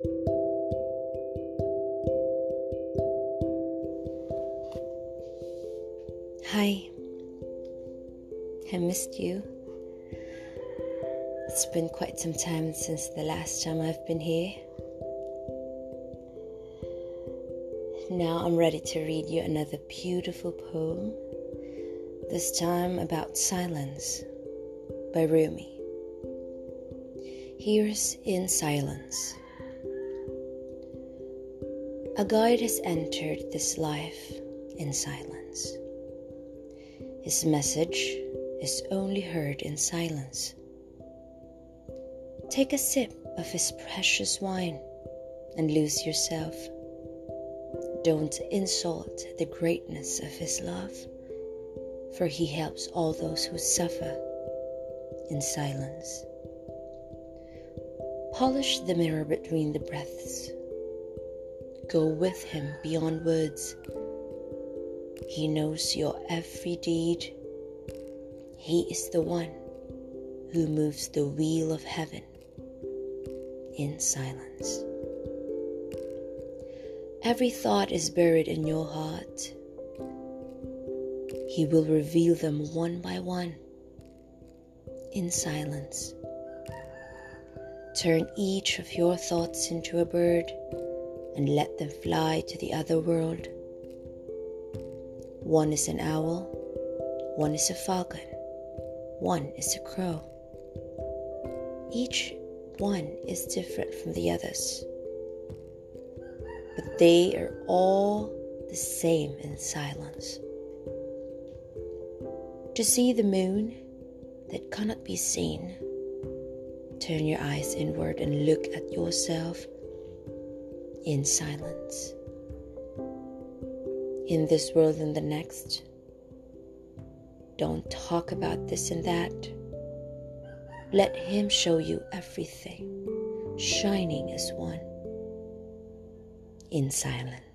Hi, I missed you. It's been quite some time since the last time I've been here. Now I'm ready to read you another beautiful poem, this time about silence by Rumi. Here's In Silence. A guide has entered this life in silence. His message is only heard in silence. Take a sip of his precious wine and lose yourself. Don't insult the greatness of his love, for he helps all those who suffer in silence. Polish the mirror between the breaths. Go with him beyond words he knows your every deed. He is the one who moves the wheel of heaven in silence. Every thought is buried in your heart. He will reveal them one by one in silence. Turn each of your thoughts into a bird and let them fly to the other world. One is an owl, one is a falcon, one is a crow. Each one is different from the others, but they are all the same in silence. To see the moon that cannot be seen, turn your eyes inward and look at yourself in silence in this world and the next. Don't talk about this and that. Let Him show you everything, shining as one in silence.